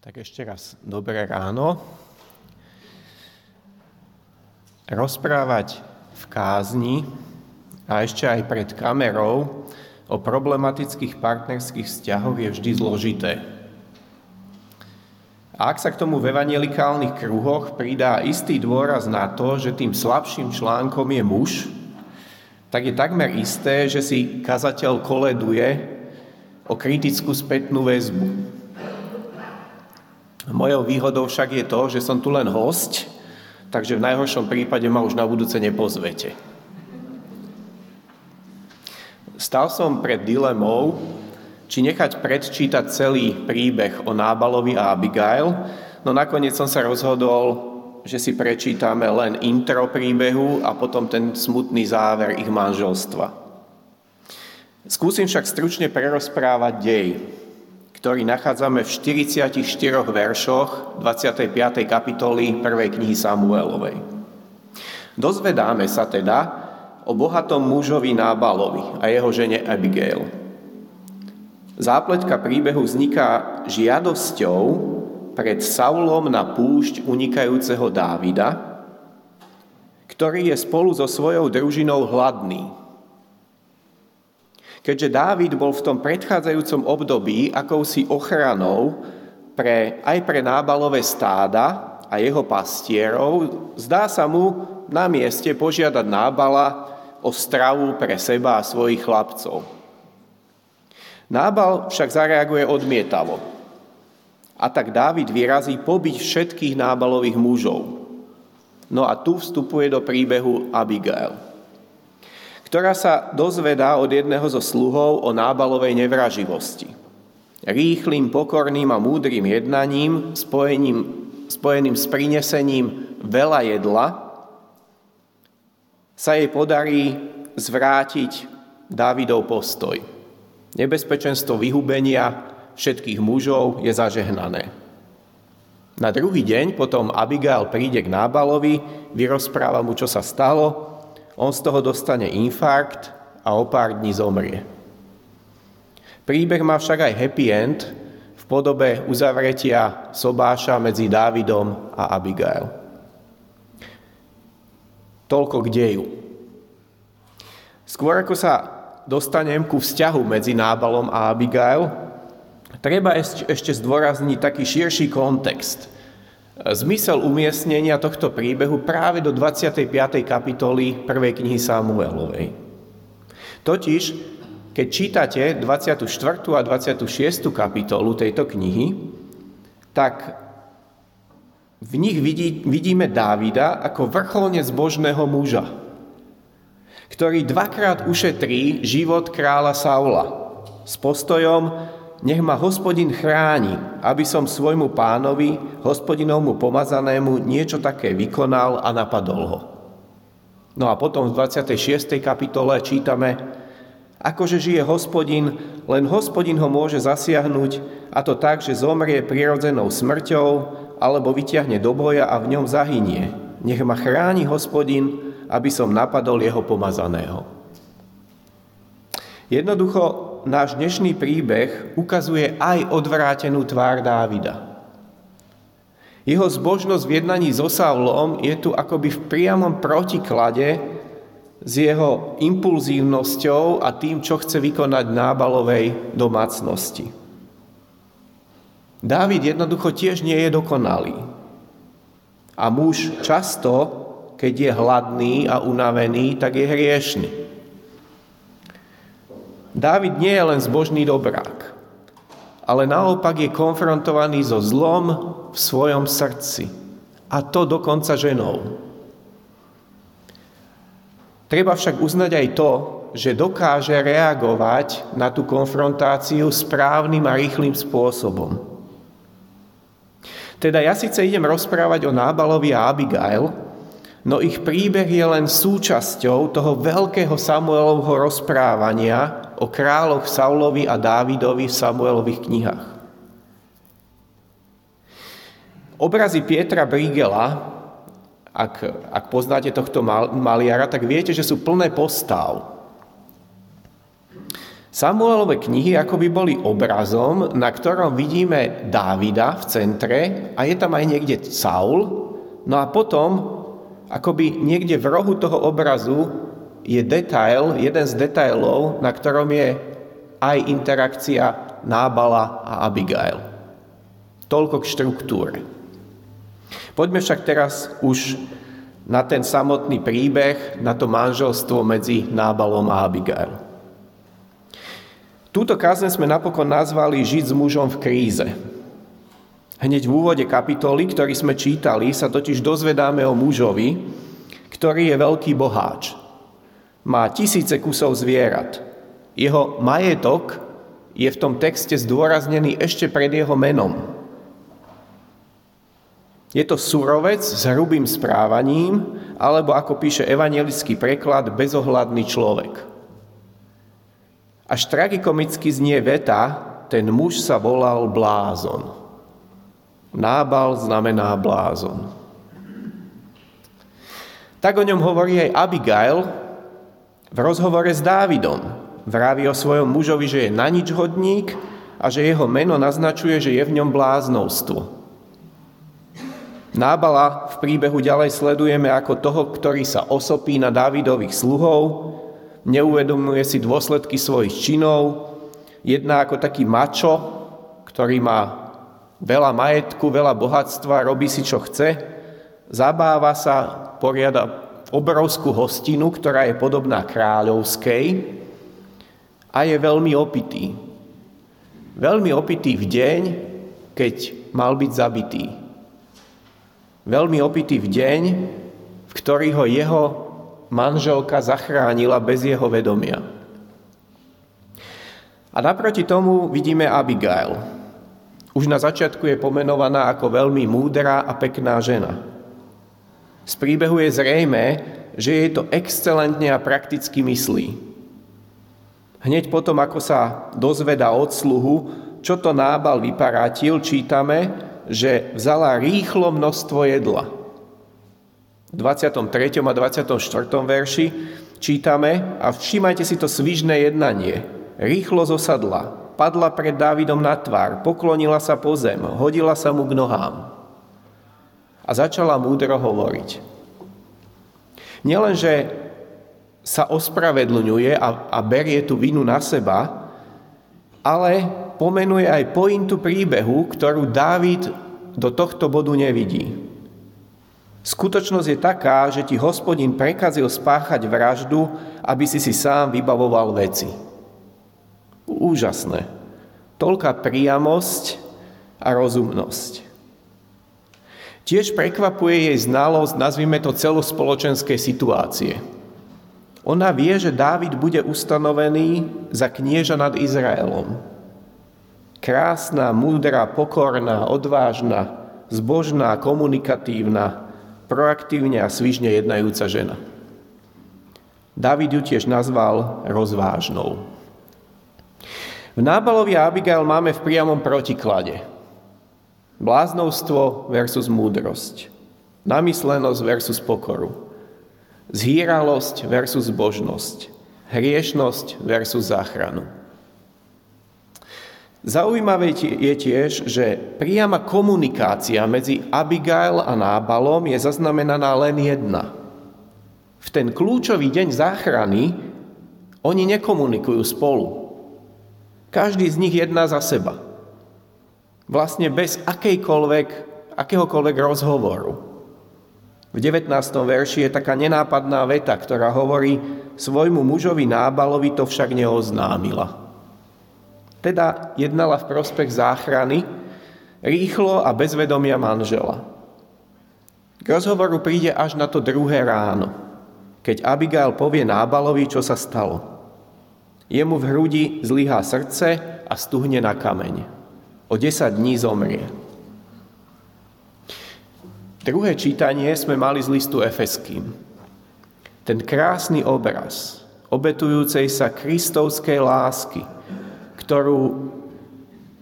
Tak ešte raz dobré ráno. Rozprávať v kázni a ešte aj pred kamerou o problematických partnerských vzťahoch je vždy zložité. A ak sa k tomu v evangelikálnych kruhoch pridá istý dôraz na to, že tým slabším článkom je muž, tak je takmer isté, že si kazateľ koleduje o kritickú spätnú väzbu Mojou výhodou však je to, že som tu len host, takže v najhoršom prípade ma už na budúce nepozvete. Stal som pred dilemou, či nechať predčítať celý príbeh o Nábalovi a Abigail, no nakoniec som sa rozhodol, že si prečítame len intro príbehu a potom ten smutný záver ich manželstva. Skúsim však stručne prerozprávať dej, ktorý nachádzame v 44 veršoch 25. kapitoly 1. knihy Samuelovej. Dozvedáme sa teda o bohatom mužovi Nábalovi a jeho žene Abigail. Zápletka príbehu vzniká žiadosťou pred Saulom na púšť unikajúceho Dávida, ktorý je spolu so svojou družinou hladný Keďže Dávid bol v tom predchádzajúcom období akousi ochranou pre, aj pre nábalové stáda a jeho pastierov, zdá sa mu na mieste požiadať nábala o stravu pre seba a svojich chlapcov. Nábal však zareaguje odmietavo. A tak Dávid vyrazí pobiť všetkých nábalových mužov. No a tu vstupuje do príbehu Abigail ktorá sa dozvedá od jedného zo sluhov o nábalovej nevraživosti. Rýchlým, pokorným a múdrym jednaním, spojeným, spojeným s prinesením veľa jedla, sa jej podarí zvrátiť Dávidov postoj. Nebezpečenstvo vyhubenia všetkých mužov je zažehnané. Na druhý deň potom Abigail príde k Nábalovi, vyrozpráva mu, čo sa stalo on z toho dostane infarkt a o pár dní zomrie. Príbeh má však aj happy end v podobe uzavretia sobáša medzi Dávidom a Abigail. Toľko k deju. Skôr ako sa dostanem ku vzťahu medzi Nábalom a Abigail, treba ešte zdôrazniť taký širší kontext – zmysel umiestnenia tohto príbehu práve do 25. kapitoly 1. knihy Samuelovej. Totiž, keď čítate 24. a 26. kapitolu tejto knihy, tak v nich vidí, vidíme Dávida ako vrcholne zbožného muža, ktorý dvakrát ušetrí život kráľa Saula s postojom nech ma hospodin chráni, aby som svojmu pánovi, hospodinovmu pomazanému, niečo také vykonal a napadol ho. No a potom v 26. kapitole čítame, akože žije hospodin, len hospodin ho môže zasiahnuť, a to tak, že zomrie prirodzenou smrťou, alebo vyťahne do boja a v ňom zahynie. Nech ma chráni hospodin, aby som napadol jeho pomazaného. Jednoducho náš dnešný príbeh ukazuje aj odvrátenú tvár Dávida. Jeho zbožnosť v jednaní so Saulom je tu akoby v priamom protiklade s jeho impulzívnosťou a tým, čo chce vykonať nábalovej domácnosti. Dávid jednoducho tiež nie je dokonalý. A muž často, keď je hladný a unavený, tak je hriešný. Dávid nie je len zbožný dobrák, ale naopak je konfrontovaný so zlom v svojom srdci. A to dokonca ženou. Treba však uznať aj to, že dokáže reagovať na tú konfrontáciu správnym a rýchlým spôsobom. Teda ja síce idem rozprávať o Nábalovi a Abigail, no ich príbeh je len súčasťou toho veľkého Samuelovho rozprávania o kráľoch Saulovi a Dávidovi v Samuelových knihách. Obrazy Pietra Brigela, ak, ak poznáte tohto maliara, tak viete, že sú plné postav. Samuelove knihy akoby boli obrazom, na ktorom vidíme Dávida v centre a je tam aj niekde Saul. No a potom, akoby niekde v rohu toho obrazu je detail, jeden z detailov, na ktorom je aj interakcia Nábala a Abigail. Toľko k štruktúre. Poďme však teraz už na ten samotný príbeh, na to manželstvo medzi Nábalom a Abigail. Túto kázne sme napokon nazvali Žiť s mužom v kríze. Hneď v úvode kapitoly, ktorý sme čítali, sa totiž dozvedáme o mužovi, ktorý je veľký boháč. Má tisíce kusov zvierat. Jeho majetok je v tom texte zdôraznený ešte pred jeho menom. Je to surovec s hrubým správaním, alebo ako píše evangelický preklad, bezohľadný človek. Až tragikomicky znie veta, ten muž sa volal blázon. Nábal znamená blázon. Tak o ňom hovorí aj Abigail v rozhovore s Dávidom. Vraví o svojom mužovi, že je na nič hodník a že jeho meno naznačuje, že je v ňom bláznovstvo. Nábala v príbehu ďalej sledujeme ako toho, ktorý sa osopí na Dávidových sluhov, neuvedomuje si dôsledky svojich činov, jedná ako taký mačo, ktorý má veľa majetku, veľa bohatstva, robí si čo chce, zabáva sa, poriada obrovskú hostinu, ktorá je podobná kráľovskej a je veľmi opitý. Veľmi opitý v deň, keď mal byť zabitý. Veľmi opitý v deň, v ktorý ho jeho manželka zachránila bez jeho vedomia. A naproti tomu vidíme Abigail. Už na začiatku je pomenovaná ako veľmi múdra a pekná žena. Z príbehu je zrejme, že jej to excelentne a prakticky myslí. Hneď potom, ako sa dozveda od sluhu, čo to nábal vyparátil, čítame, že vzala rýchlo množstvo jedla – v 23. a 24. verši čítame a všímajte si to svižné jednanie. Rýchlo zosadla, padla pred Dávidom na tvár, poklonila sa po zem, hodila sa mu k nohám a začala múdro hovoriť. Nielenže sa ospravedlňuje a, a berie tú vinu na seba, ale pomenuje aj pointu príbehu, ktorú Dávid do tohto bodu nevidí. Skutočnosť je taká, že ti hospodin prekazil spáchať vraždu, aby si si sám vybavoval veci. Úžasné. Toľká priamosť a rozumnosť. Tiež prekvapuje jej znalosť, nazvime to celospoločenskej situácie. Ona vie, že Dávid bude ustanovený za knieža nad Izraelom. Krásna, múdra, pokorná, odvážna, zbožná, komunikatívna, proaktívne a svižne jednajúca žena. David ju tiež nazval rozvážnou. V Nábalovi a Abigail máme v priamom protiklade. Bláznovstvo versus múdrosť. Namyslenosť versus pokoru. Zhýralosť versus božnosť. Hriešnosť versus záchranu. Zaujímavé je tiež, že priama komunikácia medzi Abigail a Nábalom je zaznamenaná len jedna. V ten kľúčový deň záchrany oni nekomunikujú spolu. Každý z nich jedná za seba. Vlastne bez akejkoľvek, akéhokoľvek rozhovoru. V 19. verši je taká nenápadná veta, ktorá hovorí, svojmu mužovi Nábalovi to však neoznámila. Teda jednala v prospech záchrany, rýchlo a bez vedomia manžela. K rozhovoru príde až na to druhé ráno, keď Abigail povie Nábalovi, čo sa stalo. Jemu v hrudi zlyhá srdce a stuhne na kameň. O 10 dní zomrie. Druhé čítanie sme mali z listu Efeským. Ten krásny obraz obetujúcej sa kristovskej lásky – ktorú,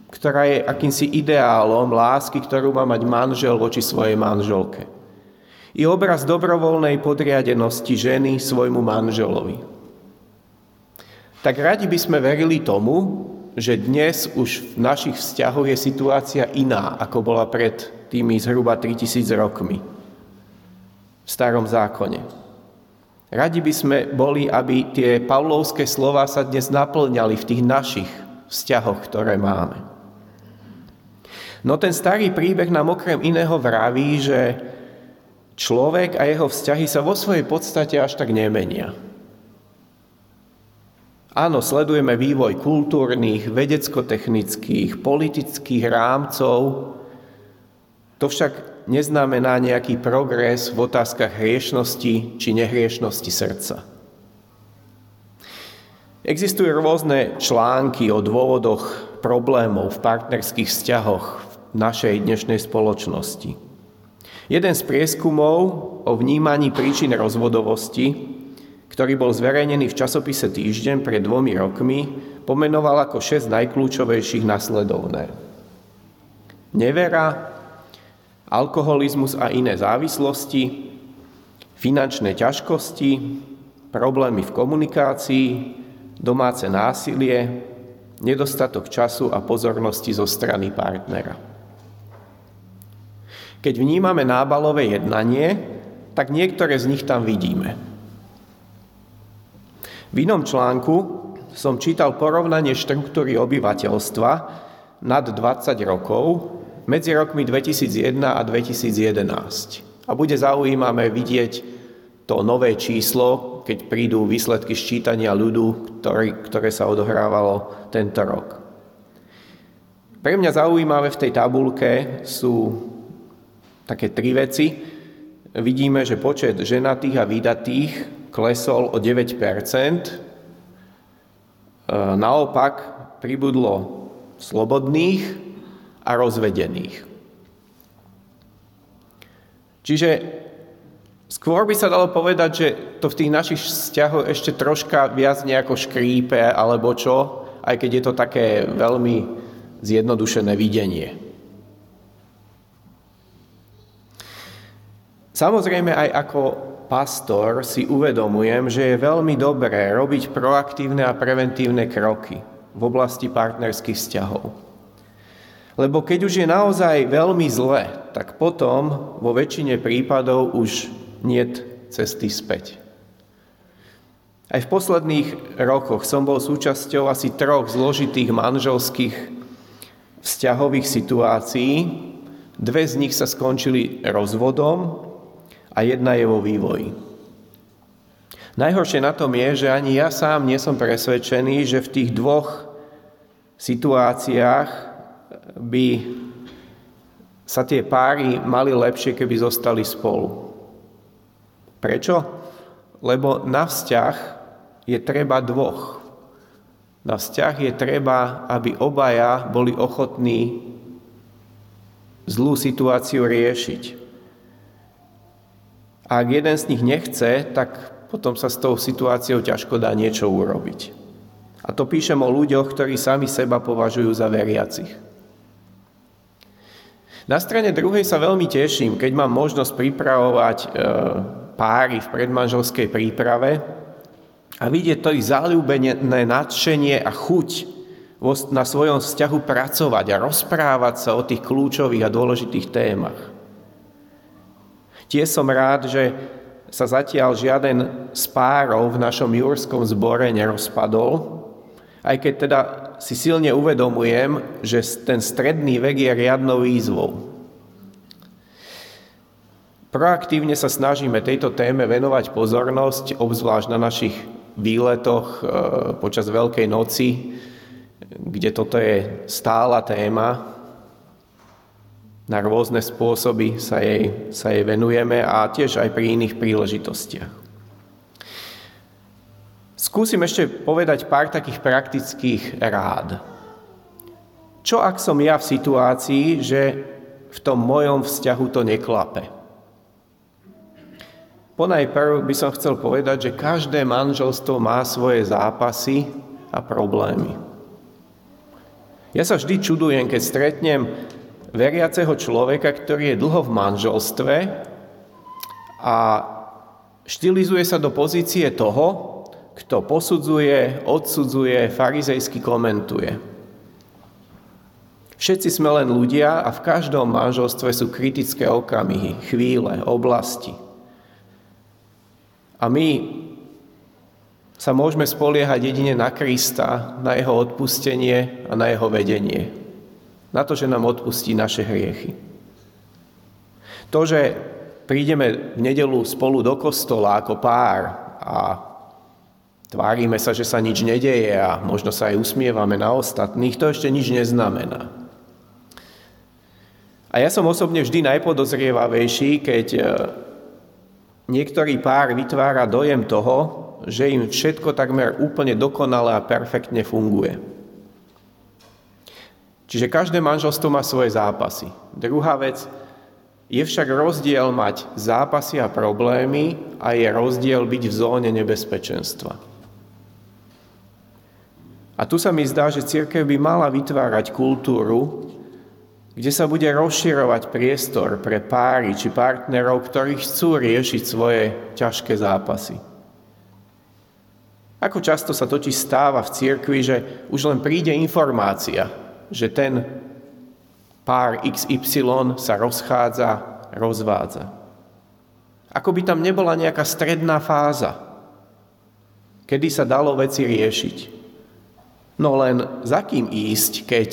ktorá je akýmsi ideálom lásky, ktorú má mať manžel voči svojej manželke. Je obraz dobrovoľnej podriadenosti ženy svojmu manželovi. tak radi by sme verili tomu, že dnes už v našich vzťahoch je situácia iná, ako bola pred tými zhruba 3000 rokmi v starom zákone. Radi by sme boli, aby tie pavlovské slova sa dnes naplňali v tých našich vzťahoch, ktoré máme. No ten starý príbeh nám okrem iného vraví, že človek a jeho vzťahy sa vo svojej podstate až tak nemenia. Áno, sledujeme vývoj kultúrnych, vedecko-technických, politických rámcov. To však neznamená nejaký progres v otázkach hriešnosti či nehriešnosti srdca. Existujú rôzne články o dôvodoch problémov v partnerských vzťahoch v našej dnešnej spoločnosti. Jeden z prieskumov o vnímaní príčin rozvodovosti ktorý bol zverejnený v časopise Týždeň pred dvomi rokmi, pomenoval ako šesť najkľúčovejších nasledovné. Nevera, alkoholizmus a iné závislosti, finančné ťažkosti, problémy v komunikácii, domáce násilie, nedostatok času a pozornosti zo strany partnera. Keď vnímame nábalové jednanie, tak niektoré z nich tam vidíme. V inom článku som čítal porovnanie štruktúry obyvateľstva nad 20 rokov medzi rokmi 2001 a 2011. A bude zaujímavé vidieť to nové číslo, keď prídu výsledky ščítania ľudu, ktorý, ktoré sa odohrávalo tento rok. Pre mňa zaujímavé v tej tabulke sú také tri veci. Vidíme, že počet ženatých a vydatých klesol o 9 e, Naopak pribudlo slobodných a rozvedených. Čiže skôr by sa dalo povedať, že to v tých našich vzťahoch ešte troška viac nejako škrípe alebo čo, aj keď je to také veľmi zjednodušené videnie. Samozrejme aj ako pastor si uvedomujem, že je veľmi dobré robiť proaktívne a preventívne kroky v oblasti partnerských vzťahov. Lebo keď už je naozaj veľmi zle, tak potom vo väčšine prípadov už niet cesty späť. Aj v posledných rokoch som bol súčasťou asi troch zložitých manželských vzťahových situácií. Dve z nich sa skončili rozvodom a jedna je vo vývoji. Najhoršie na tom je, že ani ja sám nie som presvedčený, že v tých dvoch situáciách by sa tie páry mali lepšie, keby zostali spolu. Prečo? Lebo na vzťah je treba dvoch. Na vzťah je treba, aby obaja boli ochotní zlú situáciu riešiť. A ak jeden z nich nechce, tak potom sa s tou situáciou ťažko dá niečo urobiť. A to píšem o ľuďoch, ktorí sami seba považujú za veriacich. Na strane druhej sa veľmi teším, keď mám možnosť pripravovať e, páry v predmanželskej príprave a vidieť to ich záľubené nadšenie a chuť na svojom vzťahu pracovať a rozprávať sa o tých kľúčových a dôležitých témach. Tiež som rád, že sa zatiaľ žiaden z párov v našom jurskom zbore nerozpadol, aj keď teda si silne uvedomujem, že ten stredný vek je riadnou výzvou. Proaktívne sa snažíme tejto téme venovať pozornosť, obzvlášť na našich výletoch e, počas Veľkej noci, kde toto je stála téma, na rôzne spôsoby sa jej, sa jej venujeme a tiež aj pri iných príležitostiach. Skúsim ešte povedať pár takých praktických rád. Čo ak som ja v situácii, že v tom mojom vzťahu to neklape? Ponajprv by som chcel povedať, že každé manželstvo má svoje zápasy a problémy. Ja sa vždy čudujem, keď stretnem veriaceho človeka, ktorý je dlho v manželstve a štilizuje sa do pozície toho, kto posudzuje, odsudzuje, farizejsky komentuje. Všetci sme len ľudia a v každom manželstve sú kritické okamihy, chvíle, oblasti. A my sa môžeme spoliehať jedine na Krista, na jeho odpustenie a na jeho vedenie. Na to, že nám odpustí naše hriechy. To, že prídeme v nedelu spolu do kostola ako pár a tvárime sa, že sa nič nedeje a možno sa aj usmievame na ostatných, to ešte nič neznamená. A ja som osobne vždy najpodozrievavejší, keď e, niektorý pár vytvára dojem toho, že im všetko takmer úplne dokonale a perfektne funguje. Čiže každé manželstvo má svoje zápasy. Druhá vec, je však rozdiel mať zápasy a problémy a je rozdiel byť v zóne nebezpečenstva. A tu sa mi zdá, že církev by mala vytvárať kultúru, kde sa bude rozširovať priestor pre páry či partnerov, ktorí chcú riešiť svoje ťažké zápasy. Ako často sa totiž stáva v cirkvi, že už len príde informácia, že ten pár XY sa rozchádza, rozvádza. Ako by tam nebola nejaká stredná fáza, kedy sa dalo veci riešiť. No len za kým ísť, keď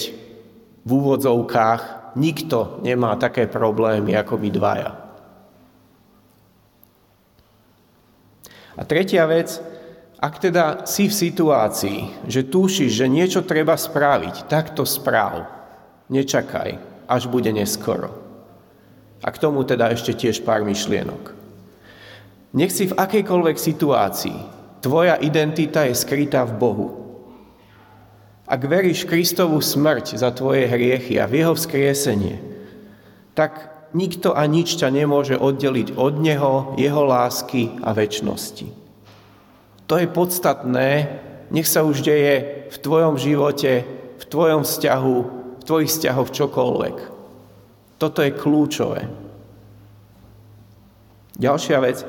v úvodzovkách nikto nemá také problémy ako my dvaja. A tretia vec, ak teda si v situácii, že tušíš, že niečo treba spraviť, tak to správ. Nečakaj, až bude neskoro. A k tomu teda ešte tiež pár myšlienok. Nech si v akejkoľvek situácii, tvoja identita je skrytá v Bohu. Ak veríš Kristovú smrť za tvoje hriechy a v jeho vzkriesenie, tak nikto a nič ťa nemôže oddeliť od Neho, Jeho lásky a väčšnosti. To je podstatné, nech sa už deje v tvojom živote, v tvojom vzťahu, v tvojich vzťahoch čokoľvek. Toto je kľúčové. Ďalšia vec,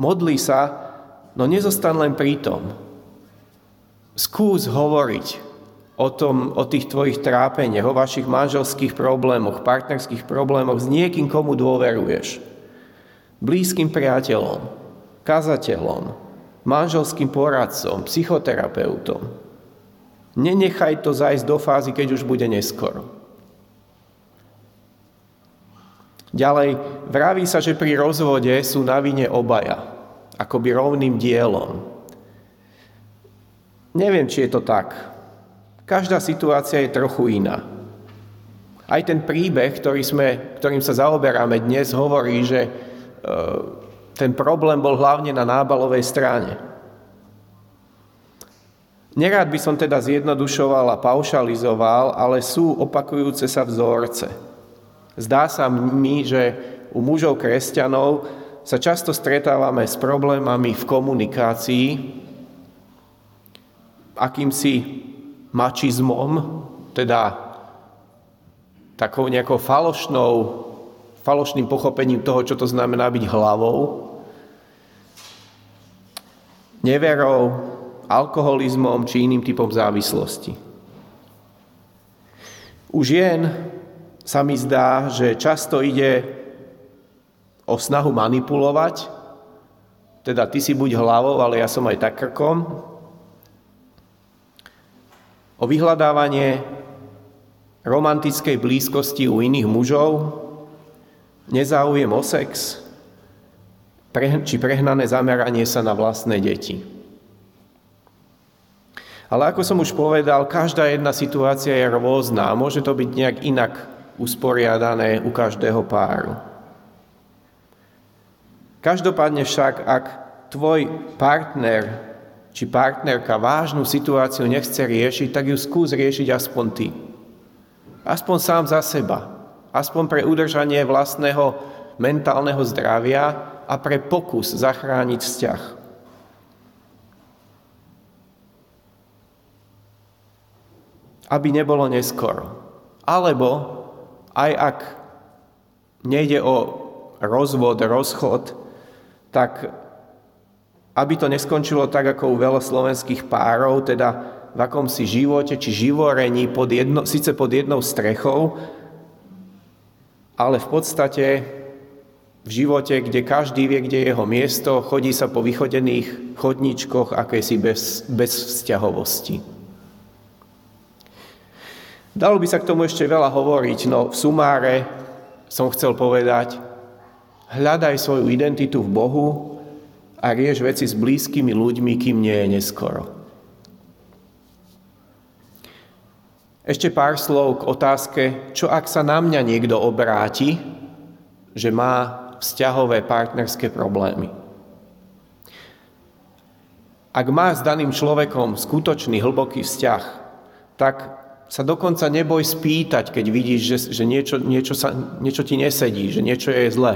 modli sa, no nezostan len pri tom. Skús hovoriť o, tom, o tých tvojich trápeniach, o vašich manželských problémoch, partnerských problémoch s niekým, komu dôveruješ. Blízkym priateľom, kazateľom, manželským poradcom, psychoterapeutom. Nenechaj to zajsť do fázy, keď už bude neskoro. Ďalej, vraví sa, že pri rozvode sú na vine obaja, akoby rovným dielom. Neviem, či je to tak. Každá situácia je trochu iná. Aj ten príbeh, ktorý sme, ktorým sa zaoberáme dnes, hovorí, že e, ten problém bol hlavne na nábalovej strane. Nerád by som teda zjednodušoval a paušalizoval, ale sú opakujúce sa vzorce. Zdá sa mi, že u mužov kresťanov sa často stretávame s problémami v komunikácii, akýmsi mačizmom, teda takou nejakou falošnou, falošným pochopením toho, čo to znamená byť hlavou neverou, alkoholizmom či iným typom závislosti. U žien sa mi zdá, že často ide o snahu manipulovať, teda ty si buď hlavou, ale ja som aj tak krkom, o vyhľadávanie romantickej blízkosti u iných mužov, nezáujem o sex, či prehnané zameranie sa na vlastné deti. Ale ako som už povedal, každá jedna situácia je rôzna a môže to byť nejak inak usporiadané u každého páru. Každopádne však, ak tvoj partner či partnerka vážnu situáciu nechce riešiť, tak ju skús riešiť aspoň ty. Aspoň sám za seba. Aspoň pre udržanie vlastného mentálneho zdravia a pre pokus zachrániť vzťah. Aby nebolo neskoro. Alebo aj ak nejde o rozvod, rozchod, tak aby to neskončilo tak, ako u veľa slovenských párov, teda v akomsi živote či živorení pod jedno, síce pod jednou strechou, ale v podstate v živote, kde každý vie, kde je jeho miesto, chodí sa po vychodených chodníčkoch akési bez, bez vzťahovosti. Dalo by sa k tomu ešte veľa hovoriť, no v sumáre som chcel povedať, hľadaj svoju identitu v Bohu a rieš veci s blízkymi ľuďmi, kým nie je neskoro. Ešte pár slov k otázke, čo ak sa na mňa niekto obráti, že má vzťahové partnerské problémy. Ak má s daným človekom skutočný hlboký vzťah, tak sa dokonca neboj spýtať, keď vidíš, že, že niečo, niečo, sa, niečo ti nesedí, že niečo je zlé.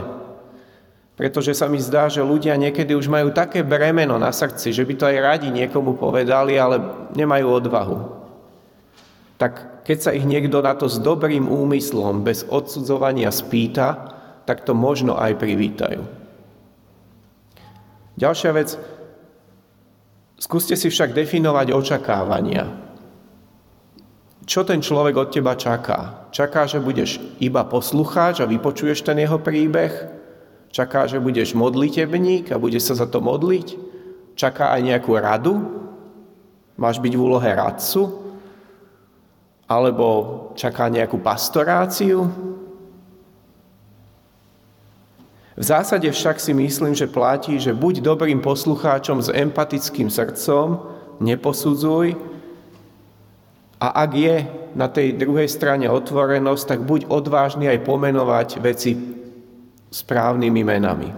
Pretože sa mi zdá, že ľudia niekedy už majú také bremeno na srdci, že by to aj radi niekomu povedali, ale nemajú odvahu. Tak keď sa ich niekto na to s dobrým úmyslom, bez odsudzovania spýta, tak to možno aj privítajú. Ďalšia vec, skúste si však definovať očakávania. Čo ten človek od teba čaká? Čaká, že budeš iba poslucháč a vypočuješ ten jeho príbeh? Čaká, že budeš modlitebník a budeš sa za to modliť? Čaká aj nejakú radu? Máš byť v úlohe radcu? Alebo čaká nejakú pastoráciu? V zásade však si myslím, že platí, že buď dobrým poslucháčom s empatickým srdcom, neposudzuj, a ak je na tej druhej strane otvorenosť, tak buď odvážny aj pomenovať veci správnymi menami.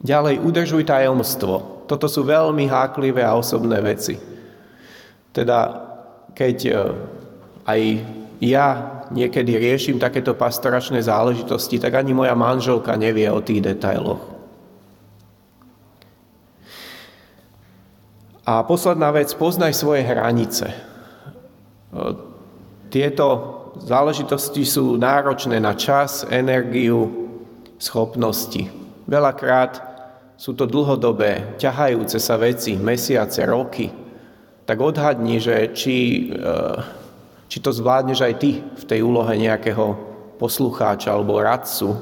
Ďalej, udržuj tajomstvo. Toto sú veľmi háklivé a osobné veci. Teda, keď e, aj ja niekedy riešim takéto pastoračné záležitosti, tak ani moja manželka nevie o tých detailoch. A posledná vec, poznaj svoje hranice. E, tieto záležitosti sú náročné na čas, energiu, schopnosti. Veľakrát sú to dlhodobé, ťahajúce sa veci, mesiace, roky. Tak odhadni, že či, eh, či to zvládneš aj ty v tej úlohe nejakého poslucháča alebo radcu.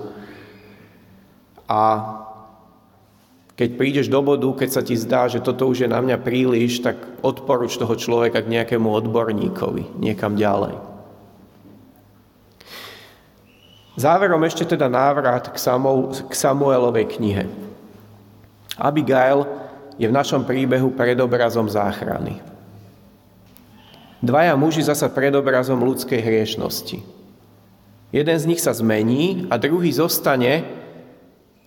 A keď prídeš do bodu, keď sa ti zdá, že toto už je na mňa príliš, tak odporuč toho človeka k nejakému odborníkovi, niekam ďalej. Záverom ešte teda návrat k, Samuelovej knihe. Abigail je v našom príbehu predobrazom záchrany. Dvaja muži zasa predobrazom ľudskej hriešnosti. Jeden z nich sa zmení a druhý zostane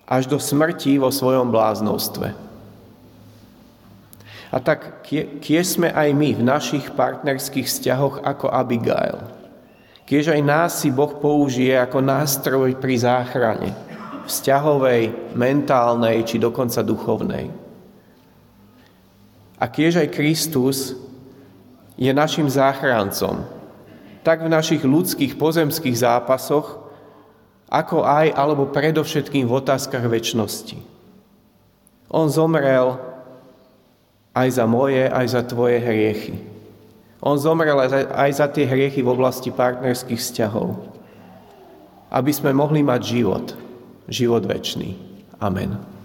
až do smrti vo svojom bláznostve. A tak kie sme aj my v našich partnerských vzťahoch ako Abigail – Kiež aj nás si Boh použije ako nástroj pri záchrane, vzťahovej, mentálnej či dokonca duchovnej. A kiež aj Kristus je našim záchrancom, tak v našich ľudských pozemských zápasoch, ako aj alebo predovšetkým v otázkach väčšnosti. On zomrel aj za moje, aj za tvoje hriechy. On zomrel aj za tie hriechy v oblasti partnerských vzťahov, aby sme mohli mať život, život väčší. Amen.